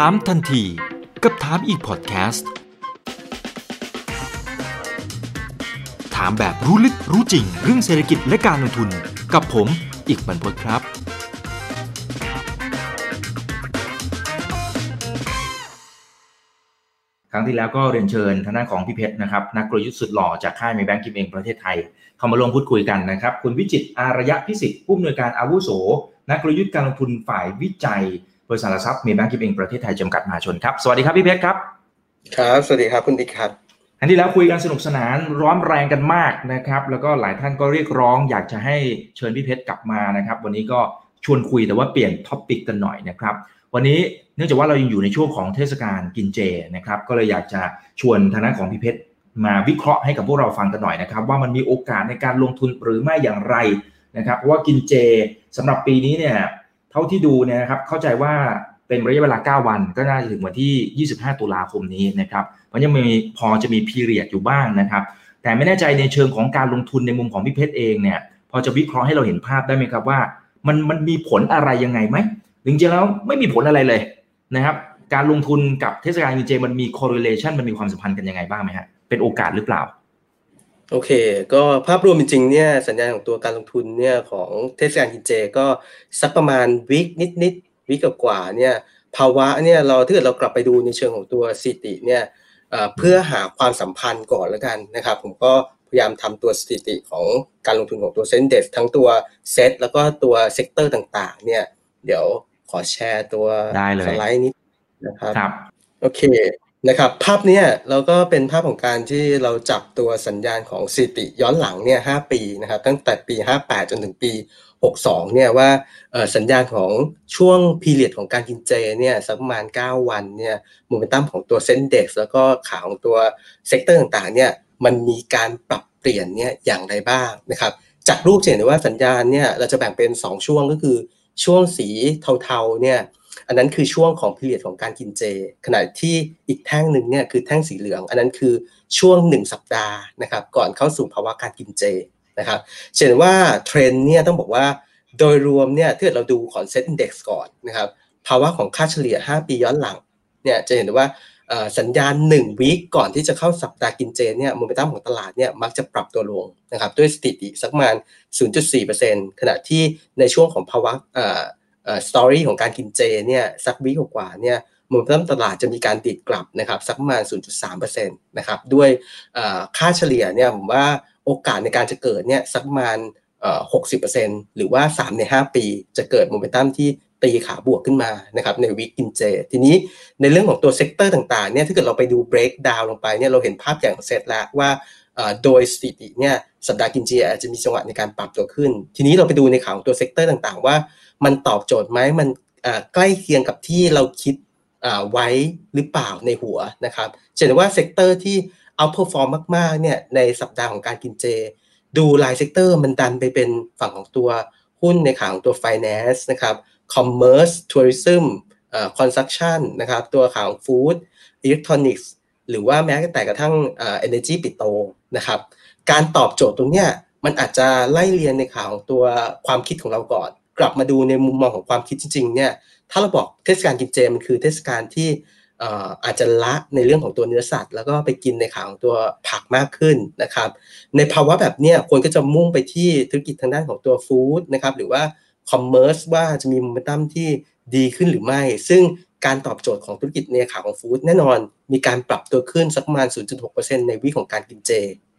ถามทันที กับถามอีกพอดแคสต์ ถามแบบรู้ลึกรู้จริง เรื่องเศรษฐกิจและการลงทุนกับผมอีกบรรพตครับ ครั้งที่แล้วก็เรียนเชิญทางด้านของพี่เพชรนะครับ นักกลยุทธ์สุดหล่อจากค่ายมีแบงก์กิมเองประเทศไทย เข้ามาร่วมพูดคุยกันนะครับ คุณวิจิตอารยะพิสิทธิ์ผู้อำนวยการอาวุโส นักกลยุทธ์การลงทุนฝ่ายวิจัย บริษัทหลักทรัพย์เมย์แบงก์กิมเอ็งประเทศไทยจำกัดมหาชนครับสวัสดีครับพี่เพชรครับครับสวัสดีครับคุณอิกครับครั้งที่แล้วคุยกันสนุกสนานร้อนแรงกันมากนะครับ แล้วก็หลายท่านก็เรียกร้อง อยากจะให้เชิญพี่เพชรกลับมานะครับ วันนี้ก็ชวนคุยแต่ว่าเปลี่ยน topic กันหน่อยนะครับวันนี้เนื่องจากว่าเรายังอยู่ในช่วงของเทศกาลกินเจนะครับ ก็เลยอยากจะชวนทางด้านของพี่เพชรมาวิเคราะห์ให้กับพวกเราฟังกันหน่อยนะครับ ว่ามันมีโอกาสในการลงทุนหรือไม่อย่างไรนะครับเพราะว่ากินเจสำหรับปีนี้เนี่ย เท่าที่ดูเนี่ยนะครับเข้าใจว่าเป็นระยะเวลา 9 วันก็น่าจะถึงวันที่ 25 ตุลาคมนี้นะครับเพราะยังมีพอจะมีพีเรียดอยู่บ้างนะครับ แต่ไม่แน่ใจในเชิงของการลงทุนในมุมของพี่เพชรเองเนี่ยพอจะวิเคราะห์ให้เราเห็นภาพได้ไหมครับว่า มันมันมีผลอะไรยังไงไหมจริงๆแล้วไม่มีผลอะไรเลยนะครับการลงทุนกับเทศกาลกินเจมันมี correlation มันมีความสัมพันธ์กันยังไงบ้างไหมฮะเป็นโอกาสหรือเปล่า โอเค ก็ภาพรวมจริงๆเนี่ยสัญญาณของตัวการลงทุนเนี่ยของเทศกาลกินเจก็สักประมาณ week นิดๆ week กว่าๆเนี่ยภาวะเนี่ยเราถ้าเกิดเรากลับไปดูในเชิงของตัวสถิติเนี่ยเอ่อเพื่อหาความสัมพันธ์ก่อนแล้วกันนะครับผมก็พยายามทำตัวสถิติของการลงทุนของตัว SET Index ทั้งตัวเซตแล้วก็ตัว sector ต่างๆเนี่ยเดี๋ยวขอแชร์ตัวได้เลยสไลด์นิดนะครับครับโอเค นะครับภาพเนี้ยเราก็เป็นภาพของการที่เราจับตัวสัญญาณของสถิติย้อนหลังเนี่ย5ปีนะครับตั้งแต่ปี 58 จนถึงปี 62เนี่ยว่าสัญญาณของช่วง period ของการกินเจเนี่ยสักประมาณ 9 วันเนี่ยโมเมนตัมของตัว SET Index แล้วก็ขาของตัว sector ต่างๆเนี่ยมันมีการปรับเปลี่ยนเนี่ยอย่างไรบ้างนะครับจากรูปจะเห็นได้ว่าสัญญาณเนี่ยเราจะแบ่งเป็น 2 ช่วงก็คือช่วงสีเทาๆเนี่ย อันนั้นคือช่วงของ period ของการกินเจ ขณะที่อีกแท่งหนึ่งเนี่ยคือแท่งสีเหลือง อันนั้นคือช่วง 1 สัปดาห์นะครับก่อนเข้าสู่ภาวะการกินเจนะครับเช่นว่าเทรนด์เนี่ยต้องบอกว่าโดยรวมเนี่ยถ้าเกิดเราดูของเซ็ตอินดี x ก่อนนะครับภาวะของค่าเฉลี่ย 5 ปีย้อนหลังเนี่ยจะเห็นว่าเอ่อสัญญาณ1 week ก่อนที่จะเข้าสัปดาห์กินเจเนี่ยโมเมนตัมของตลาดเนี่ยมักจะปรับตัวลงนะครับด้วยสถิติสักประมาณ 0.4%ขณะที่ในช่วงของภาวะ story ของการกินเจเนี่ยสัก week กว่าเนี่ยโมเมนตัมตลาดจะมีการดีดกลับนะครับสักประมาณ 0.3%นะครับด้วยค่าเฉลี่ยเนี่ยผมว่าโอกาสในการจะเกิดเนี่ยสักประมาณเอ่อ60%หรือว่า 3 ใน 5 ปีจะเกิดโมเมนตัมที่ตีขาบวกขึ้นมานะครับใน week กินเจ ทีนี้ในเรื่องของตัว sector ต่างๆเนี่ยถ้าเกิดเราไปดู break down ลงไปเนี่ยเราเห็นภาพอย่างเซตแล้วว่าโดยสถิติเนี่ยสัปดาห์กินเจอาจจะมีจังหวะในการปรับตัวขึ้น ทีนี้เราไปดูในขาของตัว sector ต่างๆ ว่า มันตอบโจทย์ไหมมันใกล้เคียงกับที่เราคิดไว้หรือเปล่าในหัวนะครับเช่นว่า sector ที่ outperform มากๆเนี่ยในสัปดาห์ของการกินเจ ดูราย sector มันดันไปเป็นฝั่งของตัวหุ้นในขาของตัว finance นะครับ commerce tourism เอ่อ construction นะครับตัวขาของ food electronics หรือว่าแม้แต่กระทั่งเอ่อ energy ปิโตนะครับการตอบโจทย์ตรงเนี้ยมันอาจจะไล่เรียนในข่าวของตัวความคิดของเราก่อน กลับมาดูในมุมมองของความคิดจริงๆเนี่ยถ้าเราบอกเทศกาลกินเจมันคือเทศกาลที่อาจจะละในเรื่องของตัวเนื้อสัตว์ แล้วก็ไปกินในข่าวของตัวผักมากขึ้นนะครับ ในภาวะแบบเนี้ยคนก็จะมุ่งไปที่ธุรกิจทางด้านของตัวฟู้ดนะครับหรือว่าคอมเมอร์สว่าจะมีมเมตั้มที่ดีขึ้นหรือไม่ ซึ่งการตอบโจทย์ของธุรกิจในขาของ food แน่นอน มีการปรับตัวขึ้นสักประมาณ 0.6%ในวิของการกินเจ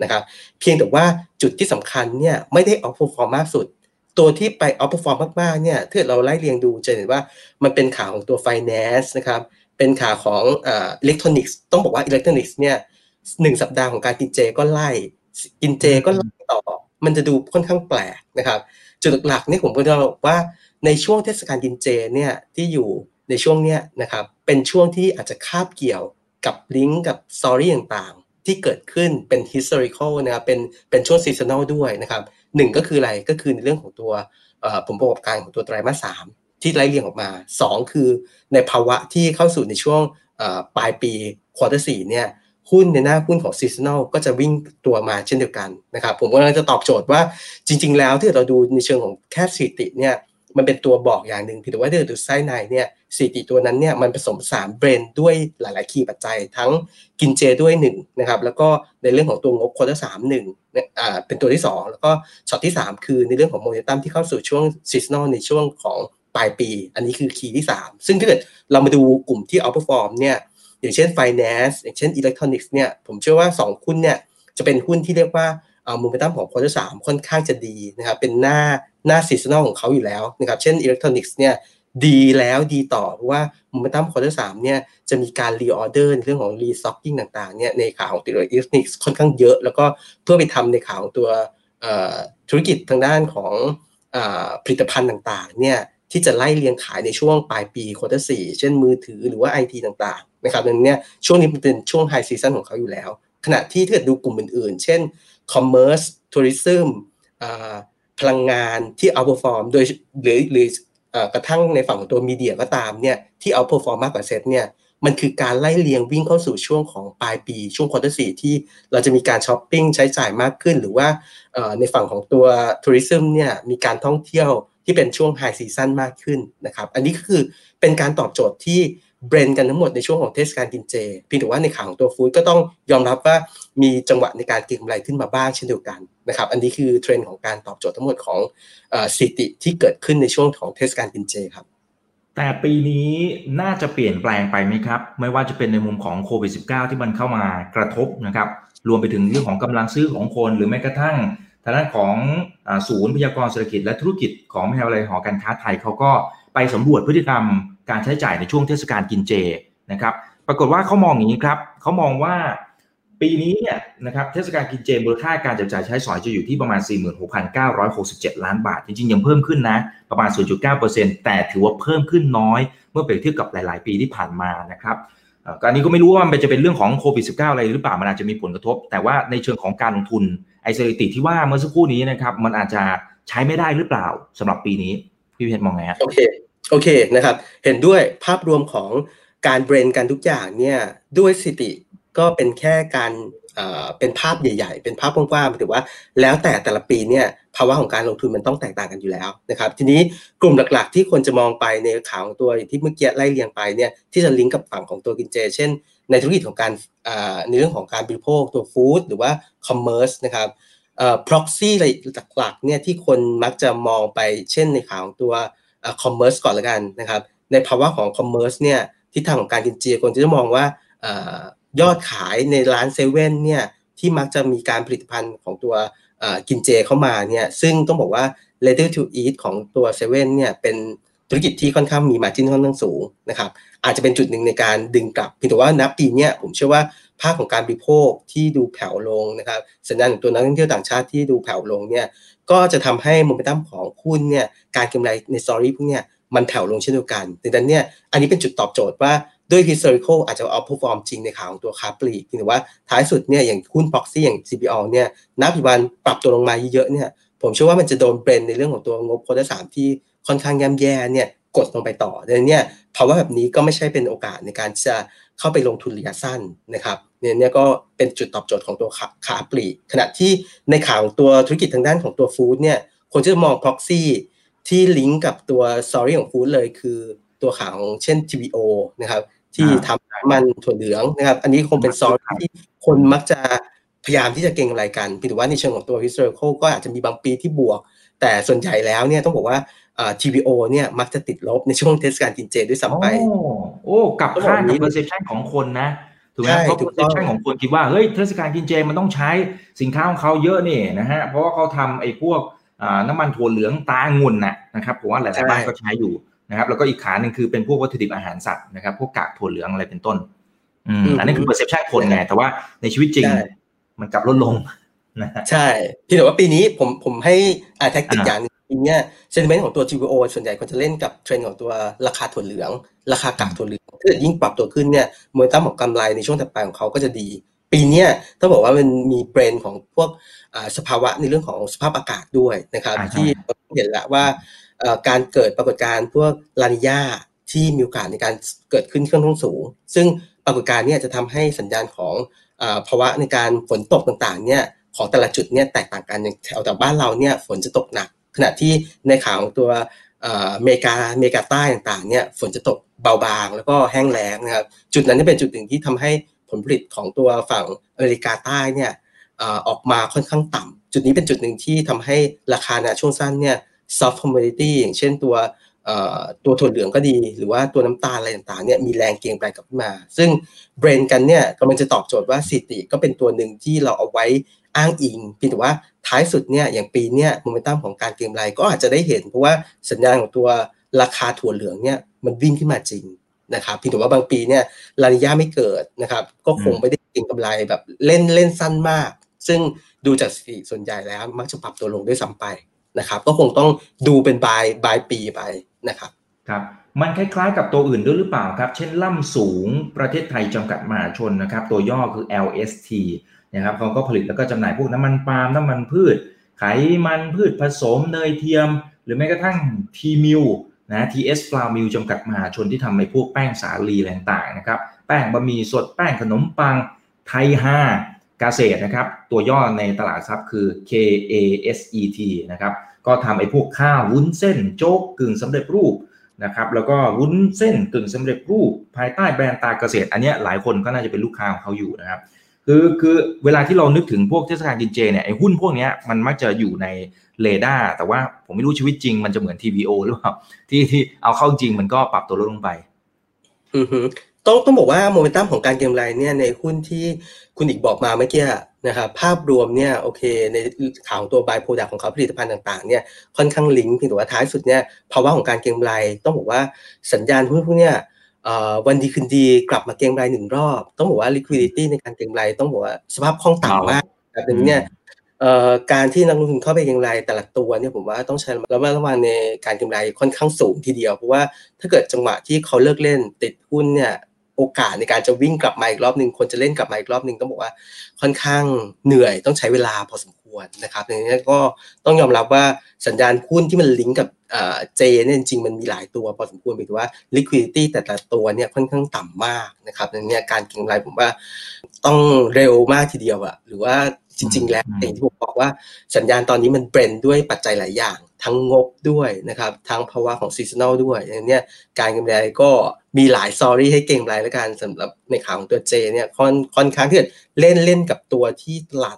นะครับเพียงแต่ว่าจุดที่สำคัญเนี่ยไม่ได้ outperform มากสุด ตัวที่ไป outperform มากๆเนี่ยถ้าเราไล่เรียงดูจะเห็นว่ามันเป็นขาของตัว finance นะครับเป็นขาของเอ่อ อิเล็กทรอนิกส์ต้องบอกว่าอิเล็กทรอนิกส์เนี่ยหนึ่งสัปดาห์ของการกินเจก็ไล่กินเจก็ไล่ต่อ มันจะดูค่อนข้างแปลกนะครับ จุดหลักๆนี่ผมก็จะบอกว่าในช่วงเทศกาลกินเจเนี่ยที่อยู่ในช่วงเนี้ยนะครับเป็นช่วงที่อาจจะคาบเกี่ยวกับลิงก์กับ story ต่างๆ ที่เกิดขึ้นเป็น historical นะครับเป็นเป็นช่วง seasonal ด้วยนะครับ หนึ่งก็คืออะไรก็คือในเรื่องของตัวผลประกอบการของตัวไตรมาสสามที่ไล่เรียงออกมาสองคือในภาวะที่เข้าสู่ในช่วงปลายปี quarter สี่เนี่ยหุ้นในหน้าหุ้นของ seasonal ก็จะวิ่งตัวมาเช่นเดียวกันนะครับผมกำลังจะตอบโจทย์ว่าจริง ๆ แล้วที่เราดูในเชิงของแค่สถิติเนี่ย มันเป็นตัวบอกอย่างหนึ่งเพียงแต่ว่าถ้าเกิดดูไส้ในเนี่ยสถิติตัวนั้นเนี่ยมันผสมผสาน blend ด้วยหลาย ๆ key ปัจจัย ทั้งกินเจด้วยหนึ่งนะครับแล้วก็ในเรื่องของตัวงบ quarter สามหนึ่งอ่าเป็นตัวที่ 2 แล้วก็ช็อตที่ 3 คือในเรื่องของโมเดลตัมที่เข้าสู่ช่วง seasonal ในช่วงของปลายปี อันนี้คือ key ที่ 3 ซึ่งถ้าเกิดเรามาดูกลุ่มที่ outperform เนี่ยอย่างเช่น Finance อย่างเช่น Electronics เนี่ยผมเชื่อว่า 2 หุ้นเนี่ยจะเป็นหุ้นที่เรียกว่า โมเมนตัมของ quarter สามค่อนข้างจะดีนะครับเป็นหน้าหน้า seasonal ของเขาอยู่แล้วนะครับเช่น Electronics เนี่ยดีแล้วดีต่อเพราะว่า momentum quarter สามเนี่ยจะมีการ reorder ในเรื่องของ restocking ต่างๆเนี่ยในข่าวของตัวอิเล็กทรอนิกส์ค่อนข้างเยอะ แล้วก็เพื่อไปทำในข่าวของตัวธุรกิจทางด้านของผลิตภัณฑ์ต่างๆเนี่ยที่จะไล่เรียงขายในช่วงปลายปี quarter สี่เช่นมือถือหรือว่าไอทีต่างๆนะครับดังนี้ช่วงนี้เป็นช่วง high season ของเขาอยู่แล้ว ขณะที่ถ้าเกิดดูกลุ่มอื่นๆ เช่น commerce tourism พลังงานที่ outperform โดยหรือหรือกระทั่งในฝั่งของตัว media ก็ตามเนี่ยที่ outperform มากกว่าเซตเนี่ยมันคือการไล่เรียงวิ่งเข้าสู่ช่วงของปลายปี ช่วง quarter สี่ที่เราจะมีการช้อปปิ้งใช้จ่ายมากขึ้น หรือว่าในฝั่งของตัว tourism เนี่ยมีการท่องเที่ยวที่เป็นช่วง high season มากขึ้นนะครับ อันนี้คือเป็นการตอบโจทย์ที่ blend กันทั้งหมดในช่วงของเทศกาลกินเจเพียงแต่ว่าในขาของตัว food ก็ต้องยอมรับว่ามีจังหวะในการเก็งกำไรขึ้นมาบ้างเช่นเดียวกันนะครับอันนี้คือเทรนด์ของการตอบโจทย์ทั้งหมดของสถิติที่เกิดขึ้นในช่วงของเทศกาลกินเจครับแต่ปีนี้น่าจะเปลี่ยนแปลงไปไหมครับ ไม่ว่าจะเป็นในมุมของโควิด -19 ที่มันเข้ามากระทบนะครับรวมไปถึงเรื่องของกำลังซื้อของคน หรือแม้กระทั่งทางด้านของศูนย์พยากรเศรษฐกิจและธุรกิจของมหาวิทยาลัยหอการค้าไทยเขาก็ไปสำรวจพฤติกรรม การใช้จ่ายในช่วงเทศกาลกินเจนะครับ ปรากฏว่าเขามองอย่างนี้ครับเขามองว่าปีนี้เนี่ยนะครับเทศกาลกินเจมูลค่าการจับจ่ายใช้สอยจะอยู่ที่ประมาณ 46,967 ล้านบาท จริงๆ ยังเพิ่มขึ้นนะประมาณ 0.9%แต่ถือว่าเพิ่มขึ้นน้อยเมื่อเปรียบเทียบกับหลาย ๆ ปีที่ผ่านมานะครับการนี้ก็ไม่รู้ว่ามันจะเป็นเรื่องของโควิด -19 อะไรหรือเปล่ามันอาจจะมีผลกระทบ แต่ว่าในเชิงของการลงทุนไอสถิติที่ว่าเมื่อสักครู่นี้นะครับมันอาจจะใช้ไม่ได้หรือเปล่าสำหรับปีนี้พี่เพชรมองไงโอเค โอเคนะครับ เห็นด้วยภาพรวมของการเบรนกันทุกอย่างเนี่ยด้วยสติก็เป็นแค่การเป็นภาพใหญ่ ๆ เป็นภาพกว้างๆถือว่า แล้วแต่แต่ละปีเนี่ยภาวะของการลงทุนมันต้องแตกต่างกันอยู่แล้วนะครับ ทีนี้กลุ่มหลักๆ ที่คนจะมองไปในข่าวของตัวที่เมื่อกี้ไล่เรียงไปเนี่ยที่จะลิงก์กับฝั่งของตัวกินเจ เช่น ในธุรกิจของการในเรื่องของการบริโภคตัว food หรือว่า commerce นะครับเอ่อ proxy หลักๆเนี่ยที่คนมักจะมองไปเช่นในขาของตัว commerce ก่อนละกันนะครับ ในภาวะของ commerce เนี่ยที่ทางของการกินเจคนจะมองว่ายอดขายในร้านเซเว่นเนี่ยที่มักจะมีการผลิตภัณฑ์ของตัวกินเจเข้ามาเนี่ยซึ่งต้องบอกว่า ready to eat ของตัวเซเว่นเนี่ยเป็นธุรกิจที่ค่อนข้างมีมาจิ้นค่อนข้างสูงนะครับอาจจะเป็นจุดหนึ่งในการดึงกลับเพียงแต่ว่านับปีนี้ผมเชื่อว่าภาคของการบริโภคที่ดูแผ่วลงนะครับสัญญาณของตัวนักท่องเที่ยวต่างชาติที่ดูแผ่วลงเนี่ย ก็จะทำให้โมเมนตัมของหุ้นเนี่ยการกำไรในสตอรี่พวกเนี้ยมันแผ่วลงเช่นเดียวกันดังนั้นเนี่ยอันนี้เป็นจุดตอบโจทย์ว่าด้วย historical อาจจะเอา perform จริงในข่าวของตัวคาปลีกถือว่าท้ายสุดเนี่ยอย่างหุ้น proxy อย่าง CPO เนี่ยนับปัจจุบันปรับตัวลงมาเยอะเนี่ยผมเชื่อว่ามันจะโดนเบรนในเรื่องของตัวงบโควอเตรสามที่ค่อนข้างย่ำแย่เนี่ยกดลงไปต่อดังนั้นเนี่ยภาวะแบบนี้ก็ไม่ใช่เป็นโอกาสในการจะเข้าไปลงทุนระยะสั้นนะครับ เนี่ยเนี่ยก็เป็นจุดตอบโจทย์ของตัวขาปลีกขณะที่ในข่าวตัวธุรกิจทางด้านของตัวฟู้ดเนี่ยคนจะมอง proxy ที่ลิงก์กับตัว story ของฟู้ดเลยคือตัวข่าวเช่น TVO นะครับที่ทำมันถั่วเหลืองนะครับ อันนี้คงเป็นซอสที่คนมักจะพยายามที่จะเก่งอะไรกันพี่ถือว่าในเชิงของตัว historical ก็อาจจะมีบางปีที่บวก แต่ส่วนใหญ่แล้วเนี่ยต้องบอกว่า TVO เนี่ยมักจะติดลบในช่วงเทศกาลกินเจด้วยซ้ำไป โอ้ กับข้างกับ perception ของคนนะ ถูกไหมเพราะ perception ของคนคิดว่าเฮ้ยเทศกาลกินเจมันต้องใช้สินค้าของเขาเยอะนี่นะฮะเพราะว่าเขาทำไอ้พวกน้ำมันถั่วเหลืองตางุ่นน่ะนะครับผมว่าหลาย ๆ บ้านก็ใช้อยู่นะครับแล้วก็อีกขาหนึ่งคือเป็นพวกวัตถุดิบอาหารสัตว์นะครับพวกกากถั่วเหลืองอะไรเป็นต้นอืมอันนี้คือ perception คนไงแต่ว่าในชีวิตจริง มันกลับลดลงนะใช่ที่แต่ว่าปีนี้ผมผมให้อาแท็กติกอย่าง นึงปีนี้เซนติเมนต์ของตัว GVO ส่วนใหญ่คนจะเล่นกับเทรนด์ของตัวราคาถั่วเหลือง ราคากากถั่วเหลืองถ้าเกิดยิ่งปรับตัวขึ้นเนี่ยมวยตั้มของกำไรในช่วงถัดไปของเขาก็จะดี ปีนี้ต้องบอกว่ามันมีเบรนของพวกสภาวะในเรื่องของสภาพอากาศด้วยนะครับที่เห็นแล้วว่าการเกิดปรากฏการณ์พวกลานิยาที่มีโอกาสในการเกิดขึ้นค่อนข้างสูง ซึ่งปรากฏการณ์นี้จะทำให้สัญญาณของภาวะในการฝนตกต่างๆเนี่ยของแต่ละจุดเนี่ยแตกต่างกันอย่างแถวแต่บ้านเราเนี่ยฝนจะตกหนัก ขณะที่ในข่าวของตัวอเมริกาอเมริกาใต้ต่างๆเนี่ยฝนจะตกเบาบางแล้วก็แห้งแล้งนะครับจุดนั้นเป็นจุดหนึ่งที่ทำให้ผลผลิตของตัวฝั่งอเมริกาใต้เนี่ยออกมาค่อนข้างต่ำจุดนี้เป็นจุดหนึ่งที่ทำให้ราคาในช่วงสั้นเนี่ย soft commodity อย่างเช่นตัว ตัวถั่วเหลืองก็ดี หรือว่าตัวน้ำตาลอะไรต่างๆเนี่ยมีแรงเก็งไปกลับมา ซึ่งเบรนกันเนี่ยกำลังจะตอบโจทย์ว่าสิติก็เป็นตัวหนึ่งที่เราเอาไว้อ้างอิงเพียงแต่ว่าท้ายสุดเนี่ยอย่างปีเนี้ยโมเมนตัมของการเก็งไรก็อาจจะได้เห็น เพราะว่าสัญญาณของตัวราคาถั่วเหลืองเนี่ยมันวิ่งขึ้นมาจริงนะครับเพียงแต่ว่าบางปีเนี่ยลานิยาไม่เกิดนะครับก็คงไม่ได้เก็งกำไรแบบเล่นเล่นสั้นมาก ซึ่งดูจากสถิติส่วนใหญ่แล้วมักจะปรับตัวลงด้วยซ้ำไปนะครับก็คงต้องดูเป็นบายบายปีไป นะครับครับมันคล้ายๆกับตัวอื่นด้วยหรือเปล่าครับ เช่นล่ำสูงประเทศไทยจำกัดมหาชนนะครับ ตัวย่อคือ LST นะครับเขาก็ผลิตแล้วก็จำหน่ายพวกน้ำมันปาล์มน้ำมันพืช ไขมันพืชผสมเนยเทียม หรือแม้กระทั่งทีมิลนะ TS ฟลามิลจำกัดมหาชนที่ทำในพวกแป้งสาลีอะไรต่างๆนะครับ แป้งบะหมี่สดแป้งขนมปังไทยฮาตราเกษตรนะครับ ตัวย่อในตลาดทรัพย์คือ KASET นะครับ ก็ทำไอ้พวกข้าววุ้นเส้นโจ๊กกึ่งสำเร็จรูปนะครับแล้วก็วุ้นเส้นกึ่งสำเร็จรูป ภายใต้แบรนด์ตราเกษตร อันนี้หลายคนก็น่าจะเป็นลูกค้าของเขาอยู่นะครับคือคือเวลาที่เรานึกถึงพวกเทศกาลกินเจเนี่ยไอ้หุ้นพวกนี้มันมักจะอยู่ในเรดาร์แต่ว่าผมไม่รู้ชีวิตจริงมันจะเหมือน TVO หรือเปล่าที่ที่เอาเข้าจริงมันก็ปรับตัวลดลงไปอือฮึต้องต้องบอกว่าโมเมนตัมของการเก็งไรเนี่ยในหุ้นที่คุณอีกบอกมาเมื่อกี้ นะครับภาพรวมเนี่ยโอเคในข่าวของตัวบายโปรดักของเขาผลิตภัณฑ์ต่างๆเนี่ยค่อนข้างลิงก์เพียงแต่ว่าท้ายสุดเนี่ยภาวะของการเก็งไรต้องบอกว่าสัญญาณหุ้นพวกเนี้ยวันดีคืนดีกลับมาเก็งไรหนึ่งรอบ ต้องบอกว่า liquidity ในการเก็งไรต้องบอกว่าสภาพคล่องต่ำมากแบบนี้เนี่ยการที่นักลงทุนเข้าไปเก็งไรแต่ละตัวเนี่ยผมว่าต้องใช้ระมัดระวังในการเก็งไรค่อนข้างสูงทีเดียวเพราะว่าถ้าเกิดจังหวะที่เขาเลิกเล่นติดหุ้นเนี่ย โอกาสในการจะวิ่งกลับมาอีกรอบหนึ่งคนจะเล่นกลับมาอีกรอบหนึ่งต้องบอกว่าค่อนข้างเหนื่อยต้องใช้เวลาพอสมควรนะครับอย่างนี้ก็ต้องยอมรับว่าสัญญาณหุ้นที่มันลิงก์กับเจเนี่ยจริงมันมีหลายตัวพอสมควรหมายถึงว่า liquidity แต่ละตัวเนี่ยค่อนข้างต่ำมากนะครับดังนี้การเก็งรายผมว่าต้องเร็วมากทีเดียวอะหรือว่าจริง ๆ แล้วอย่างที่ผมบอกว่าสัญญาณตอนนี้มันเบรนด้วยปัจจัยหลายอย่าง ทั้งงบด้วยนะครับ ทั้งภาวะของซีซันอลด้วยอย่างนี้การเก็งรก็มีหลายซอรี่ให้เก่งรายแล้วกันสำหรับในข่าวของตัวเจเนี่ยค่อนค่อนข้างที่จะเล่นเล่นกับตัวที่ตลาด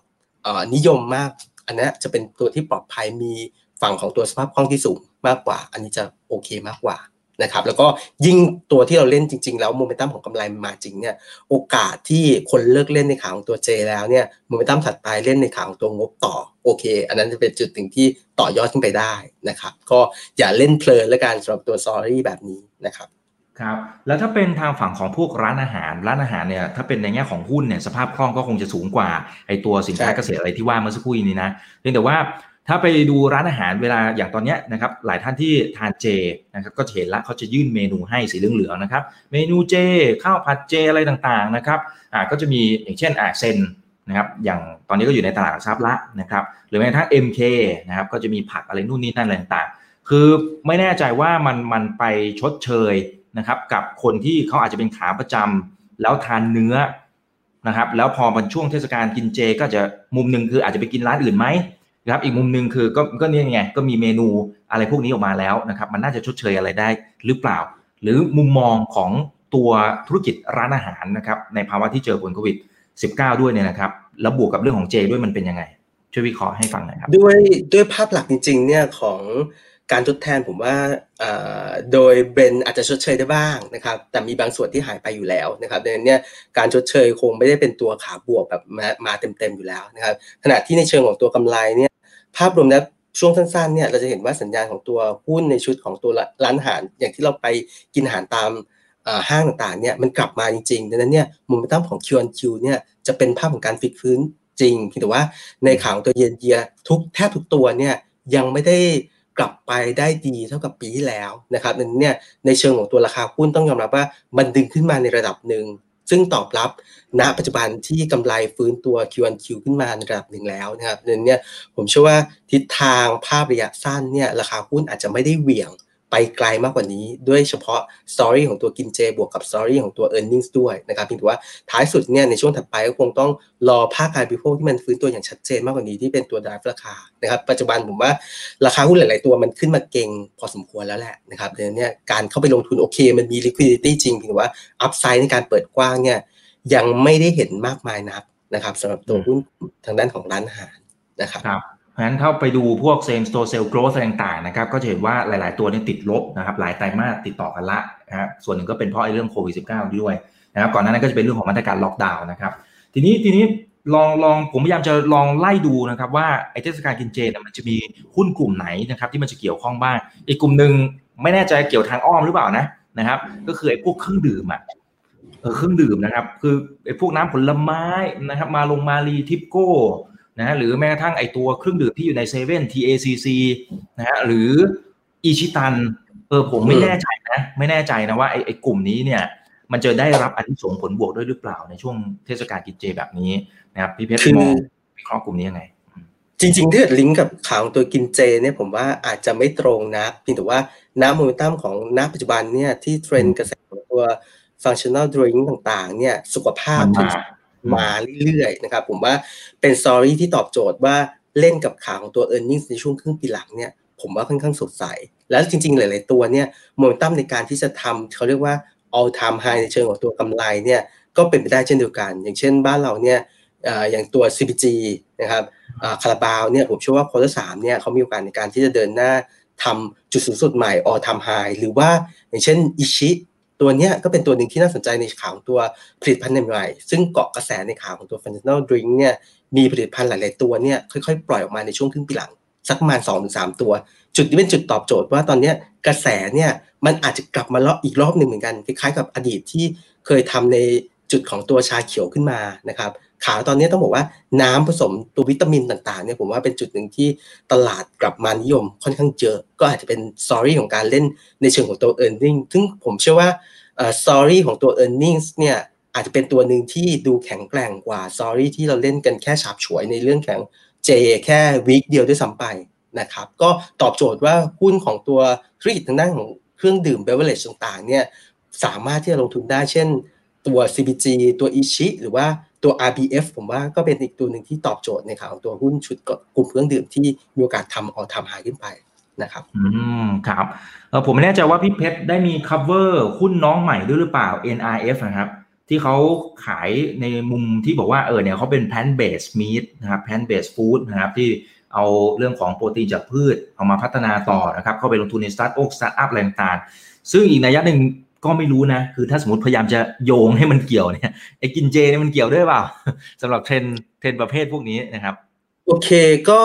นิยมมาก อันนี้จะเป็นตัวที่ปลอดภัยมีฝั่งของตัวสภาพคล่องที่สูงมากกว่า อันนี้จะโอเคมากกว่า นะครับแล้วก็ยิ่งตัวที่เราเล่นจริง ๆ แล้วโมเมนตัมของกำไรมาจริงเนี่ยโอกาสที่คนเลิกเล่นในขาของตัวเจแล้วเนี่ยโมเมนตัมถัดไปเล่นในขาของตัวงบต่อโอเค อันนั้นจะเป็นจุดหนึ่งที่ต่อยอดขึ้นไปได้นะครับ ก็อย่าเล่นเพลินและการสำหรับตัวซอรี่แบบนี้นะครับครับแล้วถ้าเป็นทางฝั่งของพวกร้านอาหารร้านอาหารเนี่ยถ้าเป็นในแง่ของหุ้นเนี่ยสภาพคล่องก็คงจะสูงกว่าไอตัวสินค้าเกษตรอะไรที่ว่าเมื่อสักครู่นี้นะเพียงแต่ว่า ถ้าไปดูร้านอาหารเวลาอย่างตอนนี้นะครับหลายท่านที่ทานเจนะครับก็เห็นละเขาจะยื่นเมนูให้สีเหลืองๆนะครับเมนูเจ ข้าวผัดเจอะไรต่างๆนะครับอ่าก็จะมีอย่างเช่นอ่าเซนนะครับอย่างตอนนี้ก็อยู่ในตลาดทรัพย์ละนะครับหรือแม้กระทั่ง MK นะครับก็จะมีผักอะไรนู่นนี่นั่นอะไรต่างๆ คือไม่แน่ใจว่ามันมันไปชดเชยนะครับกับคนที่เขาอาจจะเป็นขาประจำแล้วทานเนื้อนะครับแล้วพอมันช่วงเทศกาลกินเจ ก็จะมุมหนึ่งคืออาจจะไปกินร้านอื่นไหม นะครับอีกมุมหนึ่งคือก็ก็นี่ไงก็มีเมนูอะไรพวกนี้ออกมาแล้วนะครับมันน่าจะชดเชยอะไรได้หรือเปล่า หรือมุมมองของตัวธุรกิจร้านอาหารนะครับในภาวะที่เจอผลโควิด 19 ด้วยเนี่ยนะครับแล้วบวกกับเรื่องของเจด้วยมันเป็นยังไง ช่วยวิเคราะห์ให้ฟังหน่อยครับด้วยด้วยภาพหลักจริงๆเนี่ยของการทดแทนผมว่าโดยเบรนอาจจะชดเชยได้บ้างนะครับแต่มีบางส่วนที่หายไปอยู่แล้วนะครับดังนั้นเนี่ยการชดเชยคงไม่ได้เป็นตัวขาบวกแบบมามาเต็มๆอยู่แล้วนะครับขณะที่ในเชิงของตัวกำไรเนี่ย ภาพรวมแล้วช่วงสั้นๆเนี่ยเราจะเห็นว่าสัญญาณของตัวหุ้นในชุดของตัวร้านอาหาร อย่างที่เราไปกินอาหารตามห้างต่างๆเนี่ยมันกลับมาจริงๆดังนั้นเนี่ยมุมตั้มของ Q1Q เนี่ยจะเป็นภาพของการฟิกฟื้นจริงเพียงแต่ว่าในข่าวตัวเยนเยียทุกแทบทุกตัวเนี่ยยังไม่ได้กลับไปได้ดีเท่ากับปีที่แล้วนะครับดังนั้นเนี่ยในเชิงของตัวราคาหุ้นต้องยอมรับว่ามันดึงขึ้นมาในระดับหนึ่ง ซึ่งตอบรับณปัจจุบันที่กำไรฟื้นตัว Q1Q ขึ้นมาในระดับหนึ่งแล้วนะครับดังนั้นเนี่ยผมเชื่อว่าทิศทางภาพระยะสั้นเนี่ยราคาหุ้นอาจจะไม่ได้เหวี่ยง ไปไกลมากกว่านี้ด้วยเฉพาะสตอรี่ของตัวกินเจ บวกกับสตอรี่ของตัว e a r n i n g ็ด้วยนะครับเพียงแต่ว่าท้ายสุดเนี่ยในช่วงถัดไปก็คงต้องรอภาคการบริโภคที่มันฟื้นตัวอย่างชัดเจนมากกว่านี้ที่เป็นตัวดายราคานะครับปัจจุบันผมว่าราคาหุ้นหลาย ๆ ตัวมันขึ้นมาเก่งพอสมควรแล้วแหละนะครับเดี๋ยวนี้การเข้าไปลงทุนโอเค มันมี liquidity จริงเพียงแต่ว่าอัพไซด์ในการเปิดกว้างเนี่ยยังไม่ได้เห็นมากมายนักนะครับสำหรับตัวหุ้นทางด้านของร้านอาหารนะครับ ราะฉะนั้นเข้าไปดูพวก same store sale growth ต่างๆนะครับ ก็จะเห็นว่าหลาย ๆ ตัวนี่ติดลบนะครับ หลายไตรมาสติดต่อกันละนะฮะส่วนหนึ่งก็เป็นเพราะไอ้เรื่องโควิด -19 ด้วยนะครับ ก่อนหน้านั้นก็จะเป็นเรื่องของมาตรการล็อกดาวน์นะครับ ทีนี้ทีนี้ลองลองผมพยายามจะลองไล่ดูนะครับ ว่าไอ้เทศกาลกินเจนมันจะมีหุ้นกลุ่มไหนนะครับ ที่มันจะเกี่ยวข้องบ้าง อีกกลุ่มหนึ่งไม่แน่ใจเกี่ยวทางอ้อมหรือเปล่านะนะครับ ก็คือไอ้พวกเครื่องดื่มอะเออเครื่องดื่มนะครับ คือไอ้พวกน้ำผลไม้นะครับ มาลงมารีทิปโก้ นะหรือแม้กระทั่งไอตัวเครื่องดื่มที่อยู่ในเซเว่น TACC นะฮะหรืออิชิตันเออผมไม่แน่ใจนะไม่แน่ใจนะว่าไอ้ไอ้กลุ่มนี้เนี่ยมันจะได้รับอานิสงส์ผลบวกด้วยหรือเปล่าในช่วงเทศกาลกินเจแบบนี้นะครับพี่เพชรมองวิเคราะห์กลุ่มนี้ยังไง จริงๆถ้าเกิดลิงก์กับขาตัวกินเจเนี่ยผมว่าอาจจะไม่ตรงนะเพียงแต่ว่าน้ำโมเมนตัมของณปัจจุบันเนี่ยที่เทรนด์กระแสของตัว functional drink ต่างๆเนี่ยสุขภาพ มาเรื่อยๆนะครับผมว่าเป็น story ที่ตอบโจทย์ว่าเล่นกับขาของตัว e a r n i n g ในช่วงครึ่งปีหลังเนี่ยผมว่าค่อนข้างสดใส แล้วจริงๆ หลายๆตัวเนี่ยโมเมนตัมในการที่จะทำเขาเรียกว่า all time high ในเชิงของตัวกำไรเนี่ยก็เป็นไปได้เช่นเดียวกัน อย่างเช่นบ้านเราเนี่ยอย่างตัว CBG นะครับคาราบาวเนี่ยผมเชื่อว่า quarter สามเนี่ยเขามีโอกาสในการที่จะเดินหน้าทำจุดสูงสุดใหม่ all time high หรือว่าอย่างเช่น ICHI ตัวนี้ก็เป็นตัวหนึ่งที่น่าสนใจในข่าวของตัวผลิตภัณฑ์ใหม่ซึ่งเกาะกระแสในข่าวของตัว functional drink เนี่ยมีผลิตภัณฑ์หลาย ๆ ตัวเนี่ยค่อย ๆ ปล่อยออกมาในช่วงครึ่งปีหลัง สักประมาณ2อถึงสตัว จุดนี้เป็นจุดตอบโจทย์ว่าตอนนี้กระแสเนี่ยมันอาจจะกลับมาเลาะอีกรอบหนึ่งเหมือนกันคล้ายๆกับอดีตที่เคยทำใน จุดของตัวชาเขียวขึ้นมานะครับขาวตอนนี้ต้องบอกว่าน้ำผสมตัววิตามินต่างๆเนี่ยผมว่าเป็นจุดหนึ่งที่ตลาดกลับมานิยมค่อนข้างเยอะก็อาจจะเป็นสอรี่ของการเล่นในเชิงของตัว e a r n i n g ซึ่งผมเชื่อว่าสตอรี่ของตัว e a r n i n g เนี่ยอาจจะเป็นตัวหนึ่งที่ดูแข็งแกร่งกว่าสตอรี่ที่เราเล่นกันแค่ฉาบฉวยในเรื่องแของเจแค่วีคเดียวด้วยซ้ำไปนะครับก็ตอบโจทย์ว่าหุ้นของตัวธุรกิจทางด้านของเครื่องดื่มเบเวอร์เลจต่างๆเนี่ยสามารถที่จะลงทุนได้เช่น ตัว CBG ตัวอิชิหรือว่าตัว RBF ผมว่าก็เป็นอีกตัวหนึ่งที่ตอบโจทย์ในข่าวของตัวหุ้นชุดกลุ่มเครื่องดื่มที่มีโอกาสทำออทำหายขึ้นไปนะครับ อืมครับเออผมไม่แน่ใจว่าพี่เพชรได้มี cover หุ้นน้องใหม่ด้วยหรือเปล่า NRF นะครับ ที่เขาขายในมุมที่บอกว่าเออเนี่ยเขาเป็น plant based meat นะครับ plant based food นะครับที่เอาเรื่องของโปรตีนจากพืชเอามาพัฒนาต่อนะครับเข้าไปลงทุนในสตาร์ทอัพสตาร์ทอัพอะไรต่างซึ่งอีกนัยยะหนึ่ง ก็ไม่รู้นะ คือถ้าสมมติพยายามจะโยงให้มันเกี่ยวเนี่ยไอ้กินเจเนี่ยมันเกี่ยวด้วยเปล่าสำหรับเทรนด์เทรนด์ประเภทพวกนี้นะครับ โอเคก็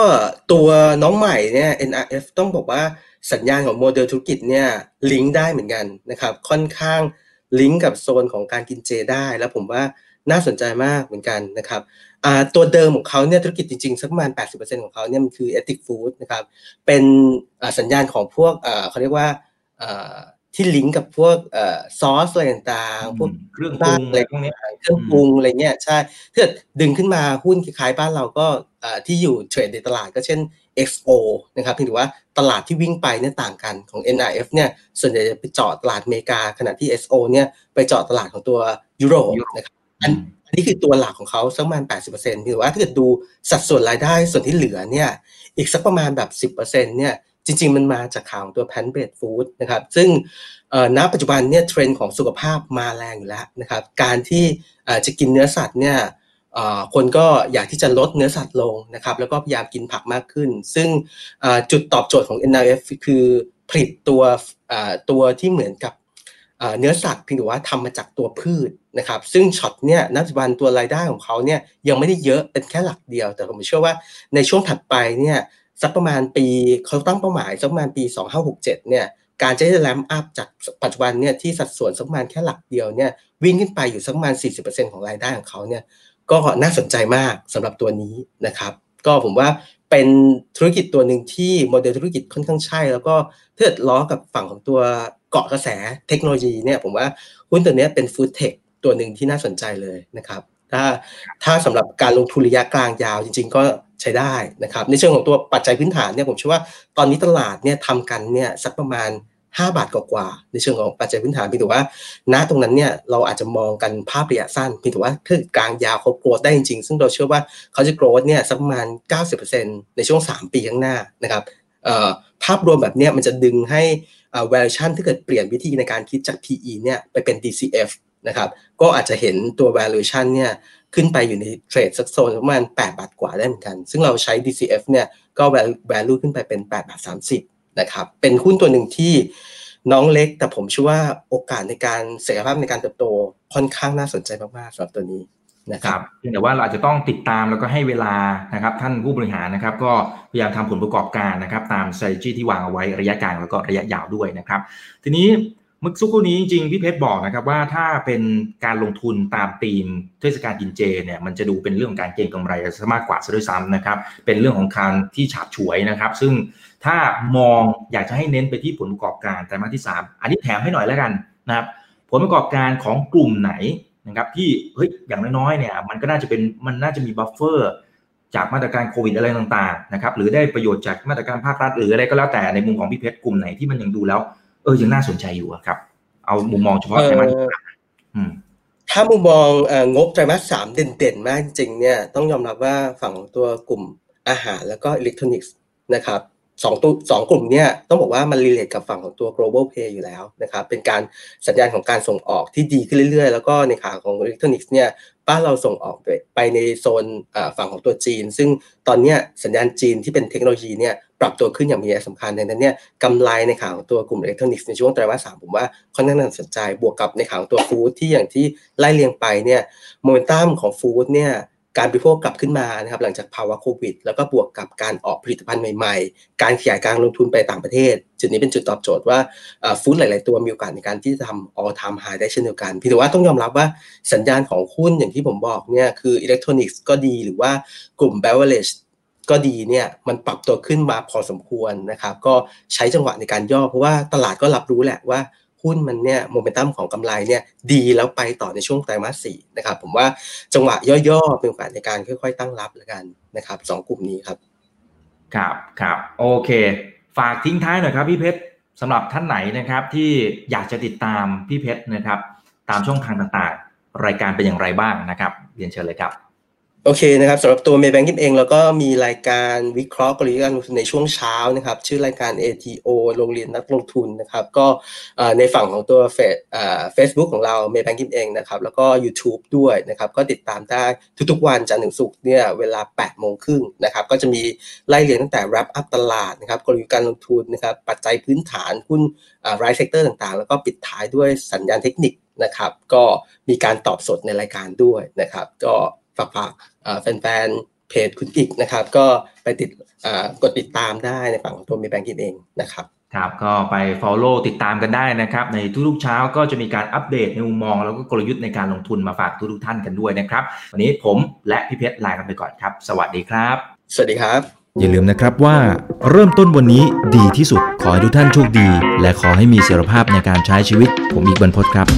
ตัวน้องใหม่เนี่ย NRF ต้องบอกว่าสัญญาณของโมเดลธุรกิจเนี่ยลิงก์ได้เหมือนกันนะครับค่อนข้างลิงก์กับโซนของการกินเจได้ แล้วผมว่าน่าสนใจมากเหมือนกันนะครับตัวเดิมของเขาเนี่ยธุรกิจจริงๆ สักประมาณ 80%ของเขาเนี่ยมันคือ ethic food นะครับเป็นสัญญาณของพวกเขาเรียกว่า ที่ลิงก์กับพวกซอสอะไรต่างๆพวกเครื่องปรุงอะไรพวกนี้เครื่องปรุงอะไรเงี้ยใช่ถ้าดึงขึ้นมาหุ้นคล้ายๆบ้านเราก็ที่อยู่ trade ในตลาดก็เช่น XO นะครับถือว่าตลาดที่วิ่งไปเนี่ยต่างกันของ NRF เนี่ยส่วนใหญ่จะไปเจาะตลาดอเมริกา ขณะที่ XO เนี่ยไปเจาะตลาดของตัวยุโรปนะครับอันอันนี้คือตัวหลักของเขาสักประมาณ 80%ถือว่าถ้าเกิดดูสัดส่วนรายได้ส่วนที่เหลือเนี่ยอีกสักประมาณแบบ 10%เนี่ย จริง ๆ มันมาจากขาของตัว plant based food นะครับซึ่งณปัจจุบันเนี่ยเทรนด์ของสุขภาพมาแรงอยู่แล้วนะครับการที่จะกินเนื้อสัตว์เนี่ยคนก็อยากที่จะลดเนื้อสัตว์ลงนะครับแล้วก็พยายามกินผักมากขึ้น ซึ่งจุดตอบโจทย์ของ NRF คือผลิตตัวตัวที่เหมือนกับเนื้อสัตว์เพียงแต่ว่าทำมาจากตัวพืชนะครับ ซึ่งช็อตเนี่ยณปัจจุบันตัวรายได้ของเขาเนี่ยยังไม่ได้เยอะเป็นแค่หลักเดียว แต่ผมเชื่อว่าในช่วงถัดไปเนี่ย สักประมาณปีเขาตั้งเป้าหมายสักประมาณปี 2567 เนี่ยการจะได้แลมอัพจากปัจจุบันเนี่ยที่สัดส่วนสักประมาณแค่หลักเดียวเนี่ยวิ่งขึ้นไปอยู่สักประมาณ 40%ของรายได้ของเขาเนี่ยก็น่าสนใจมากสำหรับตัวนี้นะครับ ก็ผมว่าเป็นธุรกิจตัวหนึ่งที่โมเดลธุรกิจค่อนข้างใช่ แล้วก็เทิดล้อกับฝั่งของตัวเกาะกระแสเทคโนโลยีเนี่ยผมว่าหุ้นตัวนี้เป็นฟู้ดเทคตัวหนึ่งที่น่าสนใจเลยนะครับ ถ้าถ้าสำหรับการลงทุนระยะกลางยาวจริง ๆ ก็ใช้ได้นะครับ ในเชิงของตัวปัจจัยพื้นฐานเนี่ยผมเชื่อว่าตอนนี้ตลาดเนี่ยทำกันเนี่ยสักประมาณ 5 บาทกว่าๆในเชิงของปัจจัยพื้นฐานเพียงแต่ว่า ณตรงนั้นเนี่ยเราอาจจะมองกันภาพระยะสั้นเพียงแต่ว่าถ้ากลางยาวเขาโกรธได้จริงๆ ซึ่งเราเชื่อว่าเขาจะโกรธเนี่ยสักประมาณ 90%ในช่วง 3 ปีข้างหน้านะครับภาพรวมแบบนี้มันจะดึงให้ valuation ถ้าเกิดเปลี่ยนวิธีในการคิดจาก PE เนี่ยไปเป็น DCF นะครับ ก็อาจจะเห็นตัว valuation เนี่ยขึ้นไปอยู่ในเทรดสักโซนประมาณ 8 บาทกว่าได้เหมือนกัน ซึ่งเราใช้ DCF เนี่ยก็ value ขึ้นไปเป็น 8 บาท 30 นะครับ เป็นหุ้นตัวหนึ่งที่น้องเล็ก แต่ผมเชื่อว่าโอกาสในการเสียภาพในการเติบโตค่อนข้างน่าสนใจมากๆสำหรับตัวนี้นะครับเพียงแต่ว่าเราอาจจะต้องติดตามแล้วก็ให้เวลานะครับท่านผู้บริหารนะครับ ก็พยายามทำผลประกอบการนะครับ ตาม strategy ที่วางเอาไว้ระยะกลางแล้วก็ระยะยาวด้วยนะครับ ทีนี้ เมื่อสักครู่นี้จริงๆพี่เพชรบอกนะครับว่าถ้าเป็นการลงทุนตามธีมเทศกาลกินเจเนี่ยมันจะดูเป็นเรื่องของการเก็งกำไรซะมากกว่าซะด้วยซ้ำนะครับเป็นเรื่องของการที่ฉาบฉวยนะครับ ซึ่งถ้ามองอยากจะให้เน้นไปที่ผลประกอบการไตรมาสที่ 3 อันนี้แถมให้หน่อยแล้วกันนะครับผลประกอบการของกลุ่มไหนนะครับที่เฮ้ยอย่างน้อยๆเนี่ยมันก็น่าจะเป็นมันน่าจะมี buffer จากมาตรการโควิดอะไรต่างๆนะครับหรือได้ประโยชน์จากมาตรการภาครัฐหรืออะไรก็แล้วแต่ในมุมของพี่เพชรกลุ่มไหนที่มันยังดูแล้ว เออยังน่าสนใจอยู่ครับ เอามุมมองเฉพาะไตรมาสถ้ามุมมองงบไตรมาสสามเด่นๆ มากจริงเนี่ยต้องยอมรับว่าฝั่งตัวกลุ่มอาหารแล้วก็อิเล็กทรอนิกส์นะครับสองตัวสองกลุ่มเนี่ยต้องบอกว่ามัน relate กับฝั่งของตัว global play อยู่แล้วนะครับเป็นการสัญญาณของการส่งออกที่ดีขึ้นเรื่อยๆ แล้วก็ในขาของอิเล็กทรอนิกส์เนี่ยบ้านเราส่งออกไปไปในโซนฝั่งของตัวจีน ซึ่งตอนนี้สัญญาณจีนที่เป็นเทคโนโลยีเนี่ย ปรับตัวขึ้นอย่างมีนัยสำคัญดังนั้นเนี่ยกำไรในขาของตัวกลุ่มอิเล็กทรอนิกส์ในช่วงไตรมาสสามผมว่าค่อนข้างน่าสนใจบวกกับในข่าของตัวฟู้ดที่อย่างที่ไล่เรียงไปเนี่ยโมเมนตัมของฟู้ดเนี่ยการบริโภคกลับขึ้นมานะครับหลังจากภาวะโควิด แล้วก็บวกกับการออกผลิตภัณฑ์ใหม่ๆ การขยายการลงทุนไปต่างประเทศ จุดนี้เป็นจุดตอบโจทย์ว่าฟู้ดหลาย ๆ ตัวมีโอกาสในการที่จะทำ all time high ได้เช่นเดียวกันพี่แต่ว่าต้องยอมรับว่าสัญญาณของหุ้นอย่างที่ผมบอกเนี่ยคืออิเล็กทรอนิกส์ก็ดีหรือว่ากลุ่ม beverage ก็ดีเนี่ยมันปรับตัวขึ้นมาพอสมควรนะครับก็ใช้จังหวะในการย่อเพราะว่าตลาดก็รับรู้แหละว่าหุ้นมันเนี่ยโมเมนตัมของกำไรเนี่ยดีแล้วไปต่อในช่วงไตรมาสสี่นะครับผมว่าจังหวะย่อๆเป็นโอกาสในการค่อยๆ ตั้งรับแล้วกันนะครับสองกลุ่มนี้ครับครับครับโอเค ฝากทิ้งท้ายหน่อยครับพี่เพชรสำหรับท่านไหนนะครับที่อยากจะติดตามพี่เพชรนะครับ ตามช่องทางต่างๆ รายการเป็นอย่างไรบ้างนะครับ เรียนเชิญเลยครับ โอเคนะครับสำหรับตัวเมย์แบงกิ้เองเราก็มีรายการวิเคราะห์กลยุทธ์การลงทุนในช่วงเช้านะครับ ชื่อรายการ ATO โรงเรียนนักลงทุนนะครับ ก็ในฝั่งของตัวเฟซเฟซบุ๊กของเราเมย์แบงก์กิมเอ็งนะครับ แล้วก็ YouTube ด้วยนะครับ ก็ติดตามได้ทุกๆวันจันทร์ถึงศุกร์เนี่ยเวลา8โมงครึ่งนะครับ ก็จะมีไล่เรียงตั้งแต่ wrap up ตลาดนะครับกลยุทธ์การลงทุนนะครับ ปัจจัยพื้นฐานหุ้นราย sector ต่างๆ แล้วก็ปิดท้ายด้วยสัญญาณเทคนิคนะครับ ก็มีการตอบสดในรายการด้วยนะครับ ก็ ฝากฝากแฟนๆเพจคุณอิกนะครับ ก็ไปติดกดติดตามได้ในฝั่งของตัวมีแบงกินเองนะครับครับก็ไป follow ติดตามกันได้นะครับ ในทุกๆเช้าก็จะมีการอัปเดตในมุมมอง แล้วก็กลยุทธ์ในการลงทุนมาฝากทุกๆท่านกันด้วยนะครับ วันนี้ผมและพี่เพชรลากันไปก่อนครับ สวัสดีครับ สวัสดีครับ อย่าลืมนะครับว่า เริ่มต้นวันนี้ดีที่สุดขอให้ทุกท่านโชคดี และขอให้มีเสรีภาพในการใช้ชีวิต ผมอีกบรรพศครับ